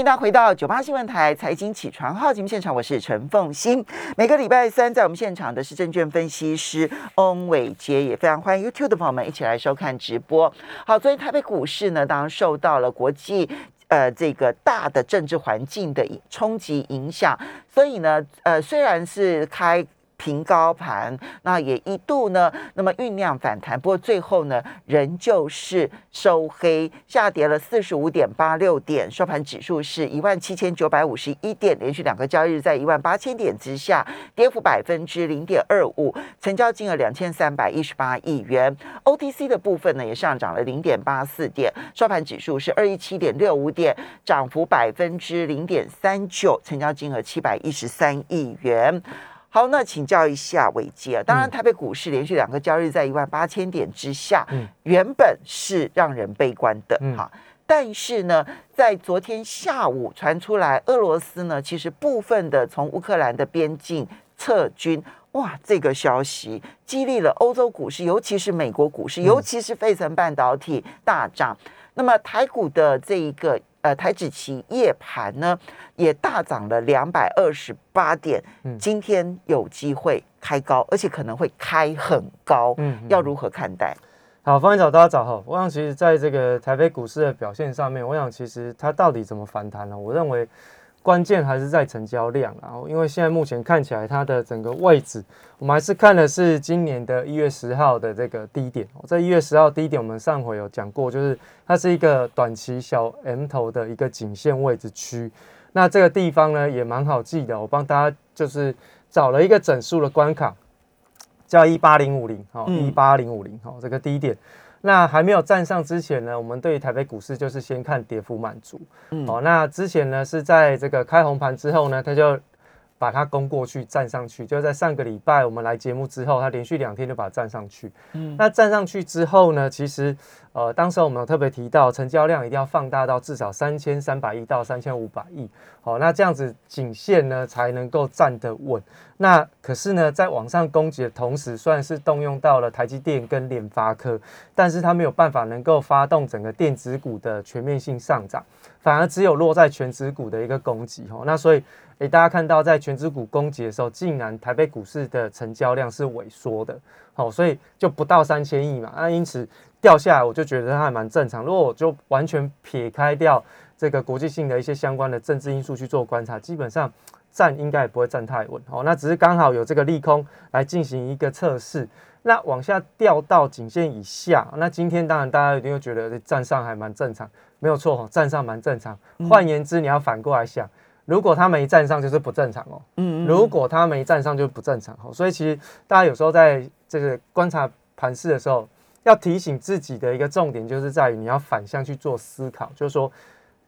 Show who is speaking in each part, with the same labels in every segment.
Speaker 1: 迎大家回到九八新闻台财经起床号节目现场，我是陈凤欣。每个礼拜三在我们现场的是证券分析师翁伟杰，也非常欢迎 YouTube 的朋友们一起来收看直播。好，昨天台北股市呢，当然受到了国际呃这个大的政治环境的冲击影响，所以呢，呃虽然是开。平高盘，那也一度呢，那么酝酿反弹，不过最后呢，仍旧是收黑，下跌了四十五点八六点，收盘指数是一万七千九百五十一点，连续两个交易日在一万八千点之下，跌幅百分之零点二五，成交金额两千三百一十八亿元。OTC 的部分呢，也上涨了零点八四点，收盘指数是二一七点六五点，涨幅百分之零点三九，成交金额七百一十三亿元。好，那请教一下伟杰。当然，台北股市连续两个交易日在一万八千点之下，原本是让人悲观的哈。但是呢，在昨天下午传出来，俄罗斯呢其实部分的从乌克兰的边境撤军，哇，这个消息激励了欧洲股市，尤其是美国股市，尤其是费城半导体大涨。那么台股的这一个。呃，台指期夜盘呢也大涨了两百二十八点，今天有机会开高，而且可能会开很高，嗯，要如何看待？
Speaker 2: 好，方迎早，大家早好。我想，其实在这个台北股市的表现上面，我想其实它到底怎么反弹呢？我认为。关键还是在成交量，然后因为现在目前看起来它的整个位置，我们还是看的是今年的一月十号的这个低点。在一月十号低点，我们上回有讲过，就是它是一个短期小 M 头的一个颈线位置区。那这个地方呢也蛮好记的，我帮大家就是找了一个整数的关卡，叫一八零五零，好，一八零五零，好，这个低点。那还没有站上之前呢，我们对台北股市就是先看跌幅满足。哦，那之前呢是在这个开红盘之后呢，它就把它攻过去站上去，就在上个礼拜我们来节目之后，它连续两天就把它站上去。嗯，那站上去之后呢，其实。呃，当时我们有特别提到，成交量一定要放大到至少三千三百亿到三千五百亿，好，那这样子颈线呢才能够站得稳。那可是呢，在往上攻击的同时，虽然是动用到了台积电跟联发科，但是它没有办法能够发动整个电子股的全面性上涨，反而只有落在全指股的一个攻击。哦，那所以，诶，大家看到在全指股攻击的时候，竟然台北股市的成交量是萎缩的，好，所以就不到三千亿嘛，那因此。掉下来，我就觉得它还蛮正常。如果我就完全撇开掉这个国际性的一些相关的政治因素去做观察，基本上站应该也不会站太稳。哦，那只是刚好有这个利空来进行一个测试。那往下掉到颈线以下，那今天当然大家一定会觉得站上还蛮正常，没有错哈，站上蛮正常。换言之，你要反过来想，如果他没站上就是不正常哦。嗯嗯。如果他没站上就是不正常哦。所以其实大家有时候在这个观察盘势的时候。要提醒自己的一个重点，就是在于你要反向去做思考，就是说，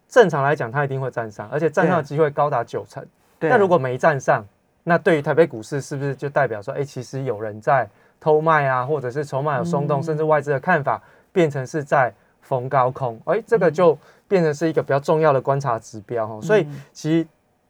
Speaker 2: 正常来讲，它一定会站上，而且站上的机会高达九成。那如果没站上，那对于台北股市是不是就代表说，哎，其实有人在偷卖啊，或者是筹码有松动，甚至外资的看法变成是在逢高空？哎，这个就变成是一个比较重要的观察指标哈。所以，其实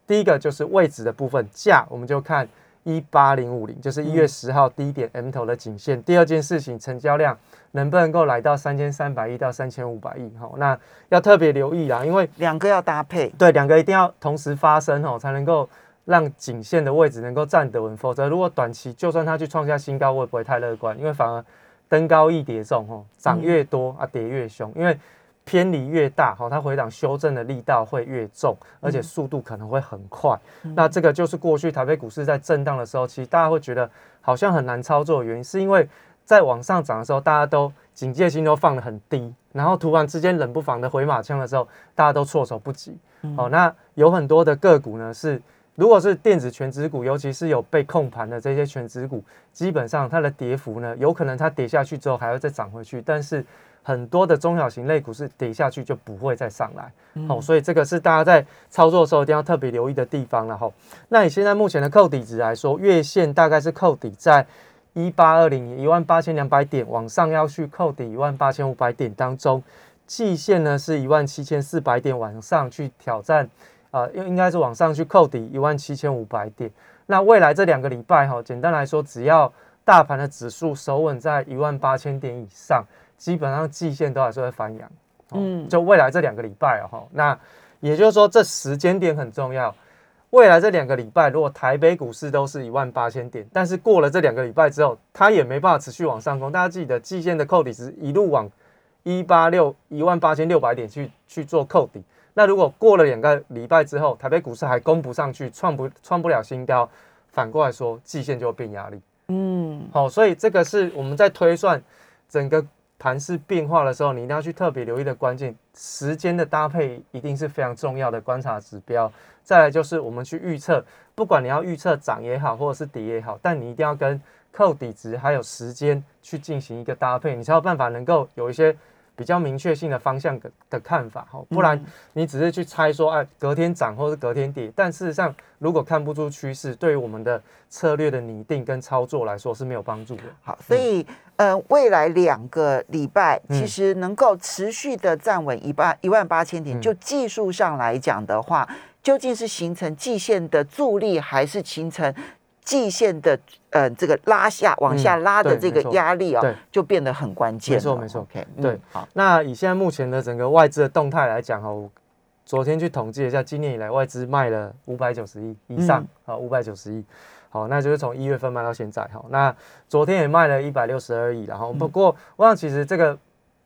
Speaker 2: 第一个就是位置的部分，价我们就看。一八零五零就是一月十号低点 M 头的颈线。第二件事情，成交量能不能够来到三千三百亿到三千五百亿？哈，那要特别留意啊，因为
Speaker 1: 两个要搭配，
Speaker 2: 对，两个一定要同时发生哦，才能够让颈线的位置能够站得稳。否则，如果短期就算它去创下新高，我也不会太乐观，因为反而登高一跌重，哦，涨越多啊，跌越凶，因为。偏离越大，哈，它回档修正的力道会越重，而且速度可能会很快。那这个就是过去台北股市在震荡的时候，其实大家会觉得好像很难操作的原因，是因为在往上涨的时候，大家都警戒心都放得很低，然后突然之间冷不防的回马枪的时候，大家都措手不及。哦，那有很多的个股呢，是如果是电子全指股，尤其是有被控盘的这些全指股，基本上它的跌幅呢，有可能它跌下去之后还会再涨回去，但是。很多的中小型类股是跌下去就不会再上来，好，所以这个是大家在操作的时候一定要特别留意的地方了哈。那你现在目前的扣底值来说，月线大概是扣底在一八二零一万八千两百点，往上要去扣底一万八千五百点当中，季线呢是一万七千四百点往上去挑战，啊，应应该是往上去扣底一万七千五百点。那未来这两个礼拜哈，简单来说，只要大盘的指数守稳在一万八千点以上。基本上季线都还是会翻阳，嗯，就未来这两个礼拜哦，哈，那也就是说，这时间点很重要。未来这两个礼拜，如果台北股市都是一万八千点，但是过了这两个礼拜之后，它也没办法持续往上攻。大家记得，季线的扣底值一路往一八六一万八千六百点去去做扣底。那如果过了两个礼拜之后，台北股市还攻不上去，创不创不了新高，反过来说，季线就会变压力。嗯，好，所以这个是我们在推算整个盘势变化的时候，你一定要去特别留意的关键时间的搭配，一定是非常重要的观察指标。再来就是我们去预测，不管你要预测涨也好，或者是跌也好，但你一定要跟扣底值还有时间去进行一个搭配，你才有办法能够有一些。比较明确性的方向的的看法哈，不然你只是去猜说，哎，隔天涨或是隔天跌，但事实上如果看不出趋势，对于我们的策略的拟定跟操作来说是没有帮助的。
Speaker 1: 好，所以呃，未来两个礼拜其实能够持续的站稳一万一万八千点，就技术上来讲的话，究竟是形成季线的助力，还是形成？季线的呃这个拉下往下拉的这个压力啊，就变得很关键。
Speaker 2: 没错没错，OK，对。好，那以现在目前的整个外资的动态来讲哈，昨天去统计一下，今年以来外资卖了五百九十亿以上啊，五百九十亿。好，那就是从一月份卖到现在哈。那昨天也卖了一百六十二亿，然后不过我想其实这个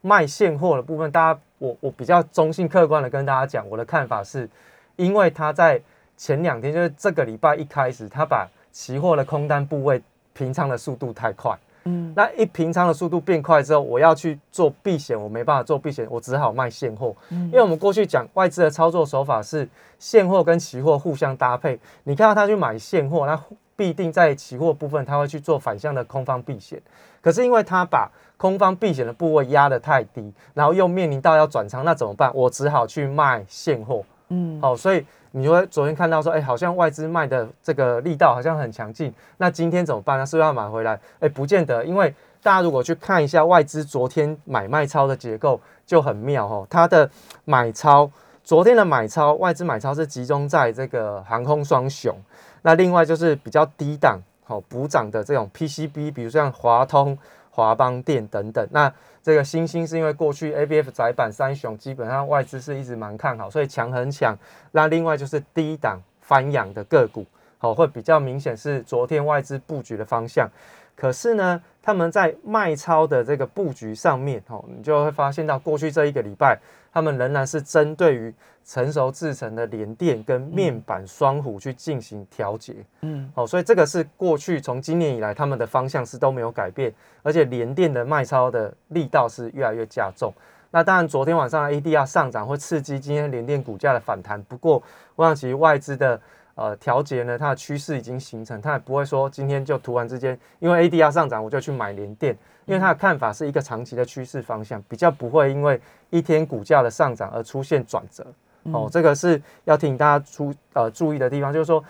Speaker 2: 卖现货的部分，大家我我比较中性客观的跟大家讲，我的看法是，因为他在前两天就是这个礼拜一开始，他把期货的空单部位平仓的速度太快，嗯，那一平仓的速度变快之后，我要去做避险，我没办法做避险，我只好卖现货。嗯，因为我们过去讲外资的操作手法是现货跟期货互相搭配，你看到他去买现货，那必定在期货部分他会去做反向的空方避险。可是因为他把空方避险的部位压得太低，然后又面临到要转仓，那怎么办？我只好去卖现货。嗯，好，所以。你会昨天看到说，哎，好像外资卖的这个力道好像很强劲，那今天怎么办呢？是不是要买回来？哎，不见得，因为大家如果去看一下外资昨天买卖超的结构就很妙哦。它的买超，昨天的买超，外资买超是集中在这个航空双雄，那另外就是比较低档好补涨的这种 PCB，比如像华通、华邦电等等，那。这个星星是因为过去 A B F 窄板三雄基本上外资是一直蛮看好，所以强很强。那另外就是低档翻扬的个股，好会比较明显是昨天外资布局的方向。可是呢，他们在卖超的这个布局上面，哦，你就会发现到过去这一个礼拜，他们仍然是针对于。成熟制成的连电跟面板双虎去进行调节，嗯，好，所以这个是过去从今年以来他们的方向是都没有改变，而且连电的卖超的力道是越来越加重。那当然，昨天晚上 ADR 上涨会刺激今天联电股价的反弹。不过，我想其实外资的呃调节呢，它的趋势已经形成，它也不会说今天就突然之间因为 ADR 上涨我就去买联电，因为它的看法是一个长期的趋势方向，比较不会因为一天股价的上涨而出现转折。哦，这个是要提醒大家出呃注意的地方，就是说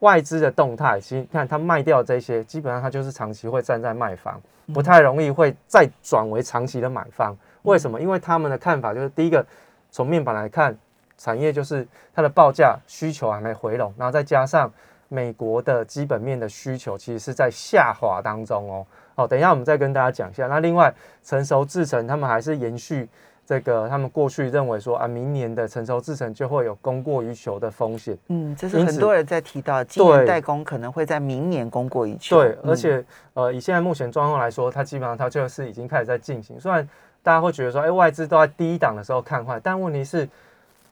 Speaker 2: 外资的动态，其实看它卖掉这些，基本上它就是长期会站在卖方，不太容易会再转为长期的买方。为什么？因为他们的看法就是，第一个从面板来看，产业就是它的报价需求还没回笼，然后再加上美国的基本面的需求其实是在下滑当中哦。好，等一下我们再跟大家讲一下。那另外成熟制程，他们还是延续。这个他们过去认为说啊，明年的成熟制程就会有供过于求的风险。
Speaker 1: 嗯，这是很多人在提到，今年代工可能会在明年供过于求。
Speaker 2: 对，而且呃，以现在目前状况来说，它基本上它就是已经开始在进行。虽然大家会觉得说，哎，外资都在低档的时候看坏，但问题是，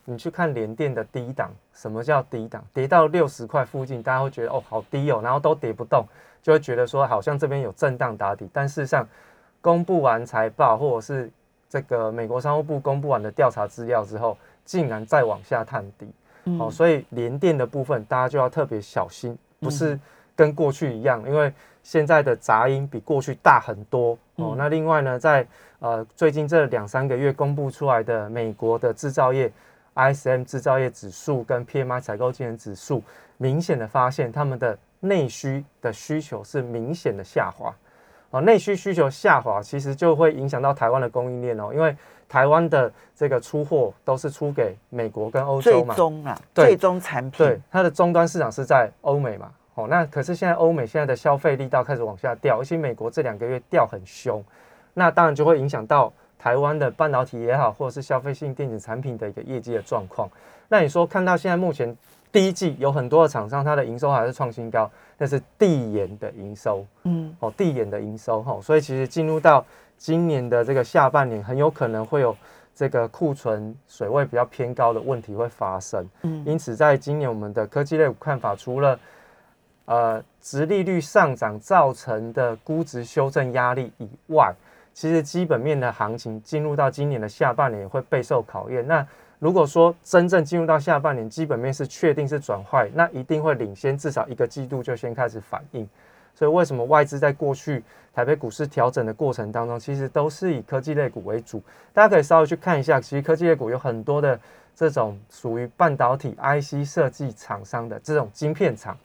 Speaker 2: 你去看联电的低档，什么叫低档？跌到六十块附近，大家会觉得哦，好低哦，然后都跌不动，就会觉得说好像这边有震荡打底。但事实上，公布完财报或者是这个美国商务部公布完的调查资料之后，竟然再往下探底，哦，所以联电的部分大家就要特别小心，不是跟过去一样，因为现在的杂音比过去大很多哦。那另外呢，在呃最近这两三个月公布出来的美国的制造业 ISM 制造业指数跟 PMI 采购经理指数，明显的发现他们的内需的需求是明显的下滑。哦，内需需求下滑，其实就会影响到台湾的供应链哦，因为台湾的这个出货都是出给美国跟欧洲
Speaker 1: 嘛，最终啊，最终产品，
Speaker 2: 对，它的终端市场是在欧美嘛，哦，那可是现在欧美现在的消费力道开始往下掉，而且美国这两个月掉很凶，那当然就会影响到台湾的半导体也好，或者是消费性电子产品的一个业绩的状况。那你说看到现在目前第一季有很多的厂商，它的营收还是创新高，那是递延的营收，嗯，哦，递延的营收哈，所以其实进入到今年的这个下半年，很有可能会有这个库存水位比较偏高的问题会发生，嗯，因此在今年我们的科技类股看法，除了呃，殖利率上涨造成的估值修正压力以外，其实基本面的行情进入到今年的下半年也会备受考验。那如果说真正进入到下半年，基本面是确定是转坏，那一定会领先至少一个季度就先开始反应。所以为什么外资在过去台北股市调整的过程当中，其实都是以科技类股为主？大家可以稍微去看一下，其实科技类股有很多的这种属于半导体 IC 设计厂商的这种晶片厂。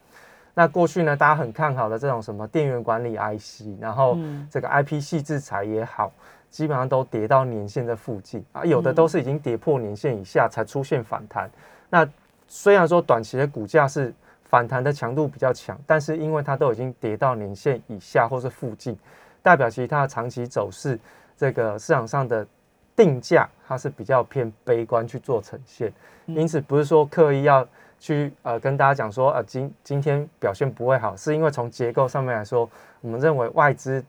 Speaker 2: 那过去呢，大家很看好的这种什么电源管理 IC，然后这个 IP 系制裁也好，基本上都跌到年线的附近啊，有的都是已经跌破年线以下才出现反弹。那虽然说短期的股价是反弹的强度比较强，但是因为它都已经跌到年线以下或是附近，代表其实它的长期走势，这个市场上的定价它是比较偏悲观去做呈现，因此不是说刻意要。去呃跟大家讲说呃今今天表现不会好，是因为从结构上面来说，我们认为外资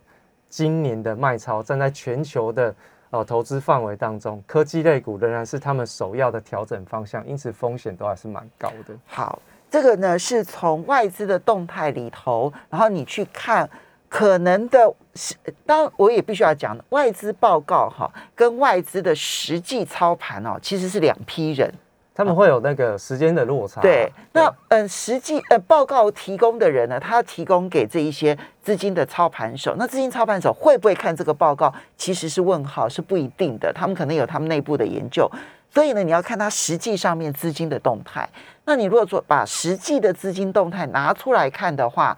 Speaker 2: 今年的卖超站在全球的呃投资范围当中，科技类股仍然是他们首要的调整方向，因此风险都还是蛮高的。
Speaker 1: 好，这个呢是从外资的动态里头，然后你去看可能的是，当我也必须要讲外资报告哈，跟外资的实际操盘哦，其实是两批人。
Speaker 2: 他们会有那个时间的落差。
Speaker 1: 对，那嗯，实际呃，报告提供的人呢，他要提供给这一些资金的操盘手，那资金操盘手会不会看这个报告，其实是问号，是不一定的。他们可能有他们内部的研究，所以呢，你要看他实际上面资金的动态。那你如果说把实际的资金动态拿出来看的话，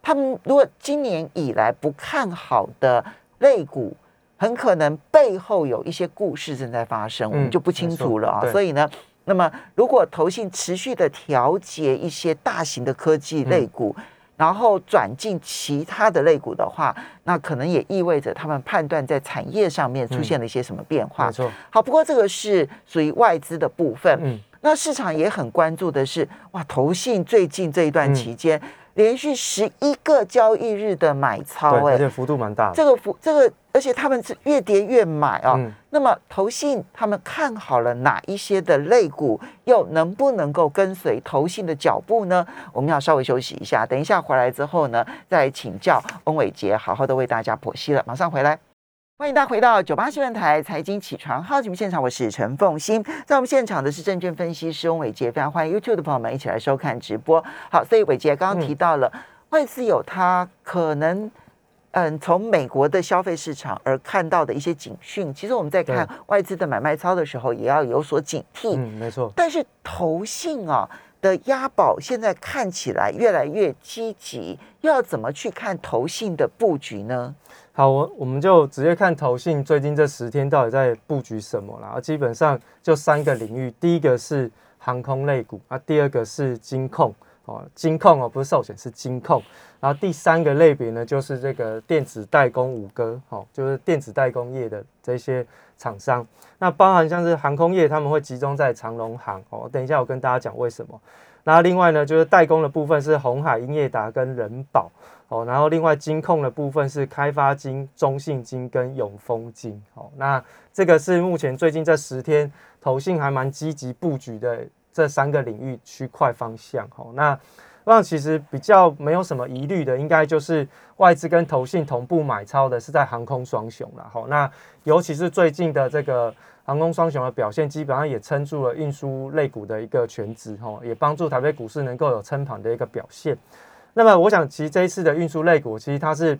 Speaker 1: 他们如果今年以来不看好的类股，很可能背后有一些故事正在发生，我们就不清楚了啊。所以呢。那么，如果投信持续的调节一些大型的科技类股，然后转进其他的类股的话，那可能也意味着他们判断在产业上面出现了一些什么变化。
Speaker 2: 没错。
Speaker 1: 好，不过这个是属于外资的部分。嗯。那市场也很关注的是，哇，投信最近这一段期间。连续十一个交易日的买超，
Speaker 2: 哎，而且幅度蛮大。
Speaker 1: 这个幅，这个，而且他们是越跌越买哦。那么投信他们看好了哪一些的类股，又能不能够跟随投信的脚步呢？我们要稍微休息一下，等一下回来之后呢，再请教翁伟杰，好好的为大家剖析了。马上回来。欢迎大家回到九八新闻台财经起床号节目现场，我是陈凤欣，在我们现场的是证券分析师翁伟杰，非常欢迎 YouTube 的朋友们一起来收看直播。好，所以伟杰刚刚提到了外资有他可能嗯从美国的消费市场而看到的一些警讯，其实我们在看外资的买卖操的时候，也要有所警惕。
Speaker 2: 嗯，没错。
Speaker 1: 但是投信啊的押宝现在看起来越来越积极，又要怎么去看投信的布局呢？
Speaker 2: 好，我我们就直接看投信最近这十天到底在布局什么了。基本上就三个领域，第一个是航空类股，啊，第二个是金控，哦，金控哦，不是寿险，是金控。然后第三个类别呢，就是这个电子代工五哥，哦，就是电子代工业的这些厂商。那包含像是航空业，他们会集中在长龙航，哦，等一下我跟大家讲为什么。那另外呢，就是代工的部分是红海、英业达跟人保。哦，然后另外金控的部分是开发金、中信金跟永丰金。哦，那这个是目前最近这十天投信还蛮积极布局的这三个领域区块方向。哦，那让其实比较没有什么疑虑的，应该就是外资跟投信同步买超的是在航空双雄了。好，那尤其是最近的这个航空双雄的表现，基本上也撑住了运输类股的一个全值。吼，也帮助台北股市能够有撑盘的一个表现。那么我想，其实这一次的运输类股，其实它是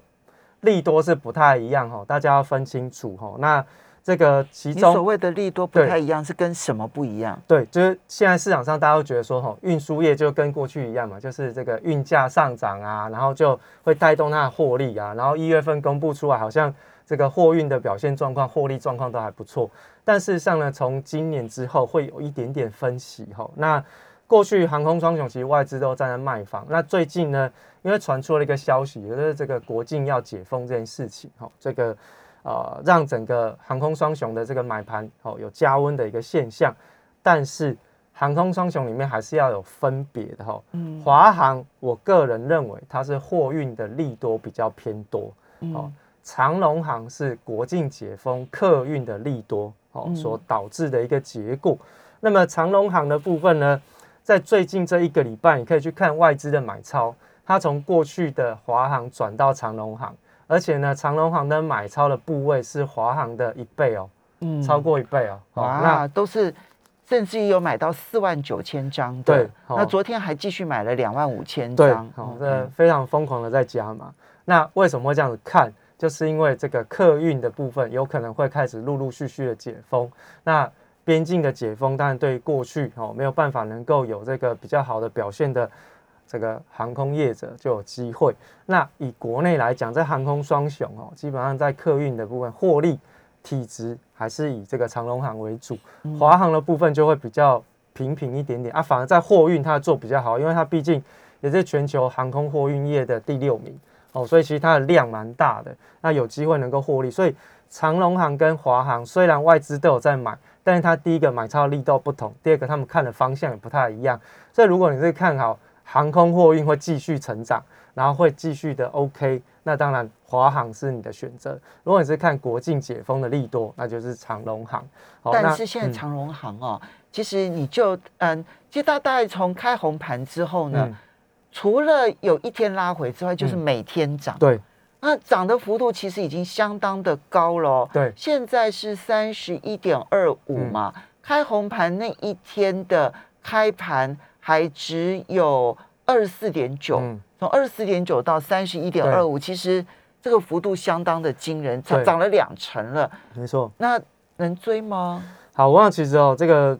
Speaker 2: 利多是不太一样哈，大家要分清楚吼。那这个其中
Speaker 1: 所谓的利多不太一样，是跟什么不一样？
Speaker 2: 对，就是现在市场上大家都觉得说哈，运输业就跟过去一样嘛，就是这个运价上涨啊，然后就会带动它的获利啊。然后一月份公布出来，好像这个货运的表现状况、获利状况都还不错。但事实上呢，从今年之后会有一点点分歧哈。那过去航空双雄其实外资都站在卖方，那最近呢，因为传出了一个消息，就是这个国境要解封这件事情，哈，这个呃让整个航空双雄的这个买盘哦有加温的一个现象，但是航空双雄里面还是要有分别的哈。嗯，华航我个人认为它是货运的利多比较偏多。哦，长龙航是国境解封客运的利多哦所导致的一个结果。那么长龙航的部分呢，在最近这一个礼拜，你可以去看外资的买超，它从过去的华航转到长龙航，而且呢，长隆航的买超的部位是华航的一倍哦，嗯，超过一倍哦。
Speaker 1: 哇，那都是。甚至于有买到四万九千张的，对，那昨天还继续买了两万五千张，
Speaker 2: 好，这非常疯狂的在加嘛。那为什么会这样子看？就是因为这个客运的部分有可能会开始陆陆续续的解封，那边境的解封当然对过去哦没有办法能够有这个比较好的表现的这个航空业者就有机会。那以国内来讲，在航空双雄哦，基本上在客运的部分获利。体质还是以这个长龙航为主，华航的部分就会比较平平一点点啊。反而在货运它做比较好，因为它毕竟也是全球航空货运业的第六名哦，所以其实它的量蛮大的，那有机会能够获利。所以长龙航跟华航虽然外资都有在买，但是它第一个买超力度不同，第二个他们看的方向也不太一样。所以如果你是看好航空货运会继续成长，然后会继续的 OK。那当然，华航是你的选择。如果你是看国境解封的利多，那就是长龙航。
Speaker 1: 但是现在长龙航哦，其实你就嗯，其实大概从开红盘之后呢，除了有一天拉回之外，就是每天涨。
Speaker 2: 对，
Speaker 1: 那涨的幅度其实已经相当的高了。
Speaker 2: 对，
Speaker 1: 现在是三十一点二五嘛，开红盘那一天的开盘还只有二十四点九。从二十四点九到三十一点二五，其实这个幅度相当的惊人，涨涨了两成了。
Speaker 2: 没错，
Speaker 1: 那能追吗？
Speaker 2: 好，我想其实哦，这个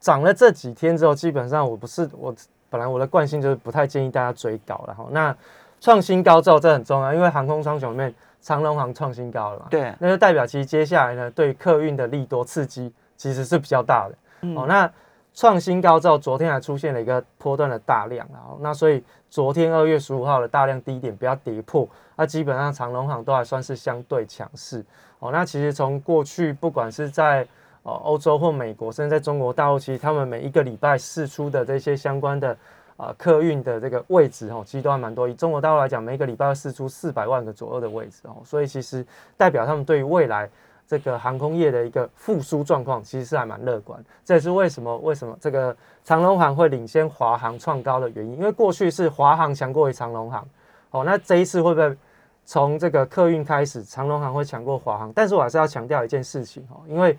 Speaker 2: 涨了这几天之后，基本上我不是我本来我的惯性就是不太建议大家追高了哈。那创新高之后这很重要，因为航空双雄里面长龙航创新高了嘛，
Speaker 1: 对，
Speaker 2: 那就代表其实接下来呢对客运的利多刺激其实是比较大的。哦，那。创新高之后，昨天还出现了一个波段的大量，然后那所以昨天二月十五号的大量低点不要跌破，那基本上长隆行都还算是相对强势哦。那其实从过去不管是在呃欧洲或美国，甚至在中国大陆，其实他们每一个礼拜试出的这些相关的啊客运的这个位置哦，其实都还蛮多。以中国大陆来讲，每一个礼拜要试出四百万个左右的位置哦，所以其实代表他们对于未来。这个航空业的一个复苏状况，其实是还蛮乐观。这也是为什么为什么这个长龙航会领先华航创高的原因。因为过去是华航强过于长龙航，哦，那这一次会不会从这个客运开始，长龙航会强过华航？但是我还是要强调一件事情哦，因为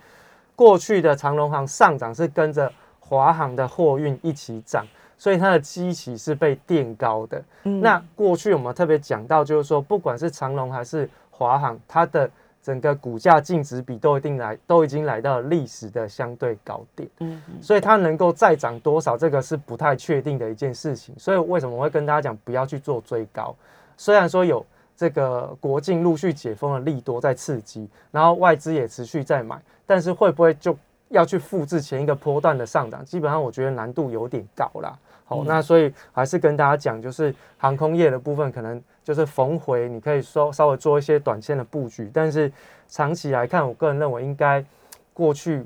Speaker 2: 过去的长龙航上涨是跟着华航的货运一起涨，所以它的基期是被垫高的。那过去我们特别讲到，就是说不管是长龙还是华航，它的整个股价净值比都一定来，都已经来到历史的相对高点，嗯，所以它能够再涨多少，这个是不太确定的一件事情。所以为什么我会跟大家讲不要去做追高？虽然说有这个国境陆续解封的利多在刺激，然后外资也持续在买，但是会不会就要去复制前一个波段的上涨？基本上我觉得难度有点高啦。好，那所以还是跟大家讲，就是航空业的部分可能。就是逢回，你可以稍稍微做一些短线的布局，但是长期来看，我个人认为应该过去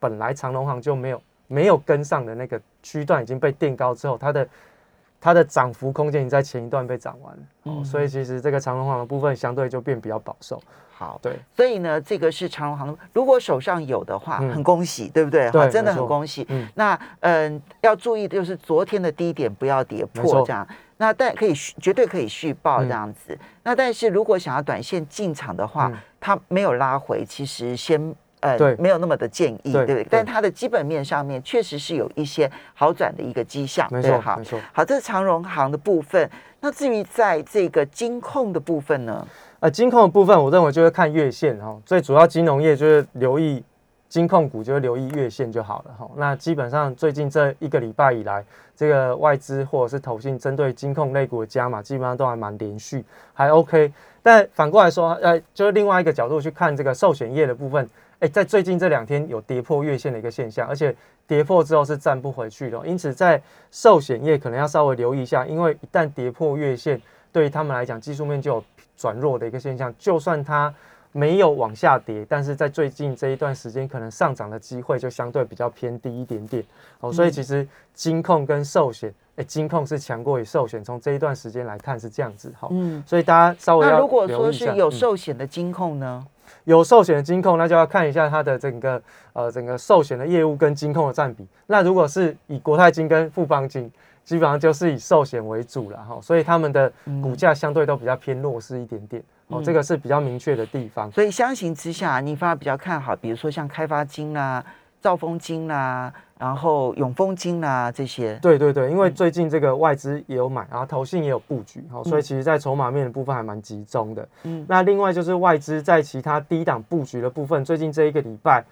Speaker 2: 本来长龙航就没有没有跟上的那个区段已经被垫高之后，它的它的涨幅空间已经在前一段被涨完了，哦，所以其实这个长隆行的部分相对就变比较保守。
Speaker 1: 好，
Speaker 2: 对，
Speaker 1: 所以呢，这个是长隆行，如果手上有的话，很恭喜，对不对？
Speaker 2: 对，
Speaker 1: 真的很恭喜。那嗯，要注意的就是昨天的低点不要跌破，这样。那但可以绝对可以续报这样子。那但是如果想要短线进场的话，它没有拉回，其实先呃没有那么的建议，对不对？但它的基本面上面确实是有一些好转的一个迹象，
Speaker 2: 没错，好，没错。
Speaker 1: 好，这是长荣行的部分。那至于在这个金控的部分呢？
Speaker 2: 呃，金控的部分，我认为就是看月线哈。最主要金融业就是留意。金控股就是留意月线就好了哈。那基本上最近这一个礼拜以来，这个外资或者是投信针对金控类股的加码，基本上都还蛮连续，还 OK。但反过来说，呃，就是另外一个角度去看这个寿险业的部分，哎，在最近这两天有跌破月线的一个现象，而且跌破之后是站不回去的。因此，在寿险业可能要稍微留意一下，因为一旦跌破月线，对于他们来讲，技术面就有转弱的一个现象。就算它没有往下跌，但是在最近这一段时间，可能上涨的机会就相对比较偏低一点点哦。所以其实金控跟寿险，哎，金控是强过于寿险，从这一段时间来看是这样子哈。嗯，所以大家稍微要
Speaker 1: 那如果说是有寿险的金控呢？
Speaker 2: 有寿险的金控，那就要看一下它的整个呃整个寿险的业务跟金控的占比。那如果是以国泰金跟富邦金，基本上就是以寿险为主了哈，所以他们的股价相对都比较偏弱势一点点。哦，这个是比较明确的地方。
Speaker 1: 所以相形之下，你反而比较看好，比如说像开发金啦、兆丰金啦，然后永丰金啦这些。
Speaker 2: 对对对，因为最近这个外资也有买，然后投信也有布局，哦，所以其实在筹码面的部分还蛮集中的。嗯，那另外就是外资在其他低档布局的部分，最近这一个礼拜，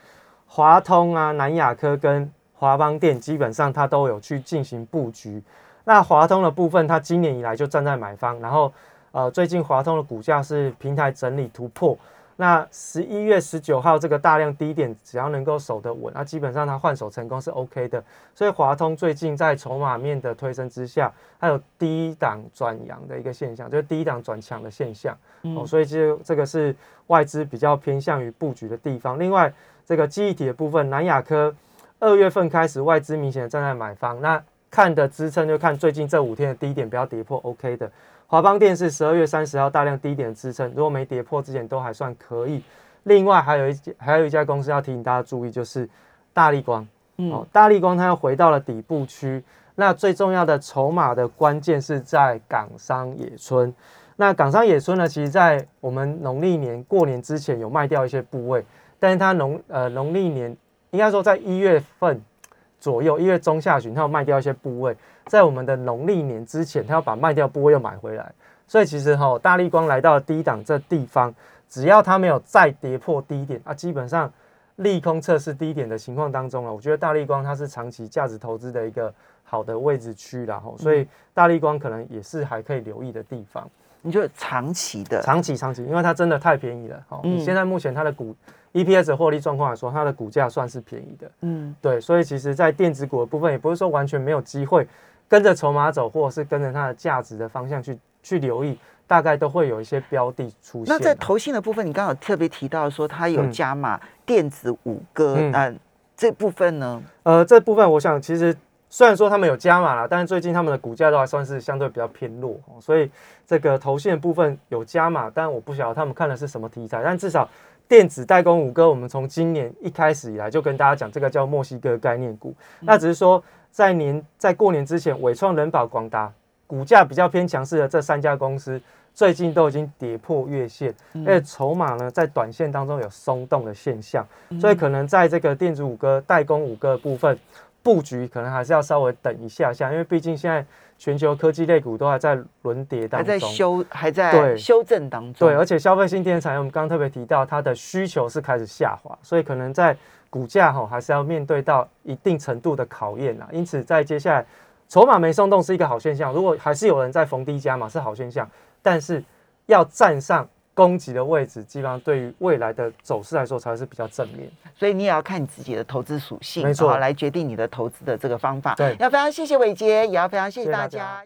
Speaker 2: 华通啊、南亚科跟华邦电基本上它都有去进行布局。那华通的部分，它今年以来就站在买方，然后。呃，最近华通的股价是平台整理突破，那十一月十九号这个大量低点，只要能够守得稳，那基本上它换手成功是 OK 的。所以华通最近在筹码面的推升之下，它有低档转阳的一个现象，就是低档转强的现象。哦，所以其实这个是外资比较偏向于布局的地方。另外，这个记忆体的部分，南亚科二月份开始外资明显的站在买方，那看的支撑就看最近这五天的低点不要跌破 OK 的。华邦电是十二月三十号大量低点支撑，如果没跌破之前都还算可以。另外还有一还有一家公司要提醒大家注意，就是大力光。哦，大力光它又回到了底部区。那最重要的筹码的关键是在港商野村。那港商野村呢，其实在我们农历年过年之前有卖掉一些部位，但是它农呃农历年应该说在一月份左右，一月中下旬它要卖掉一些部位。在我们的农历年之前，它要把卖掉部位又买回来，所以其实哈，大力光来到低档这地方，只要它没有再跌破低点啊，基本上利空测试低点的情况当中了，我觉得大力光它是长期价值投资的一个好的位置区然后，所以大力光可能也是还可以留意的地方。
Speaker 1: 你觉得长期的，
Speaker 2: 长期长期，因为它真的太便宜了。好，你现在目前它的股 EPS 获利状况来说，它的股价算是便宜的。嗯，对，所以其实，在电子股的部分，也不是说完全没有机会。跟着筹码走，或者是跟着它的价值的方向去去留意，大概都会有一些标的出现。
Speaker 1: 那在投信的部分，你刚好特别提到说它有加码电子五哥，那这部分呢？
Speaker 2: 呃，这部分我想其实虽然说他们有加码了，但是最近他们的股价都还算是相对比较偏弱，所以这个投信的部分有加码，但我不晓得他们看的是什么题材，但至少电子代工五哥，我们从今年一开始以来就跟大家讲，这个叫墨西哥概念股，那只是说。在年在过年之前，伟创、人保、广达股价比较偏强势的这三家公司，最近都已经跌破月线，而且筹码呢在短线当中有松动的现象，所以可能在这个电子五哥、代工五哥部分布局，可能还是要稍微等一下下，因为毕竟现在全球科技类股都还在轮跌当
Speaker 1: 中，还在修还在修正当中。
Speaker 2: 对，而且消费性电子产业，我们刚刚特别提到，它的需求是开始下滑，所以可能在。股价哈还是要面对到一定程度的考验啊，因此在接下来筹码没松动是一个好现象。如果还是有人在逢低加码是好现象，但是要站上攻击的位置，基本上对于未来的走势来说才是比较正面。
Speaker 1: 所以你也要看你自己的投资属性，
Speaker 2: 没错，
Speaker 1: 来决定你的投资的这个方法。
Speaker 2: 对，
Speaker 1: 要非常谢谢伟杰，也要非常谢谢大家。